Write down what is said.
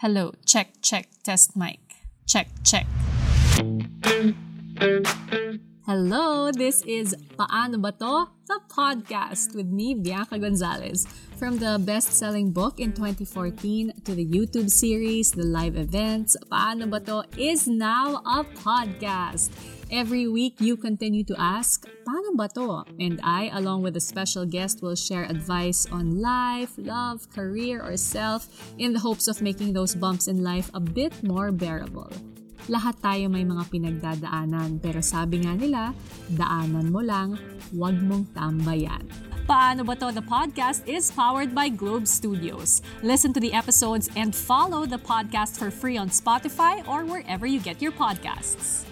Hello, check, check, test mic. Check, check. Hello, this is Paano Ba To? The podcast with me, Bianca Gonzalez. From the best-selling book in 2014 to the YouTube series, the live events, Paano Ba To is now a podcast. Every week, you continue to ask, paano ba to? And I, along with a special guest, will share advice on life, love, career, or self in the hopes of making those bumps in life a bit more bearable. Lahat tayo may mga pinagdadaanan, pero sabi nga nila, daanan mo lang, wag mong tambayan. Paano Ba To? The podcast is powered by Globe Studios. Listen to the episodes and follow the podcast for free on Spotify or wherever you get your podcasts.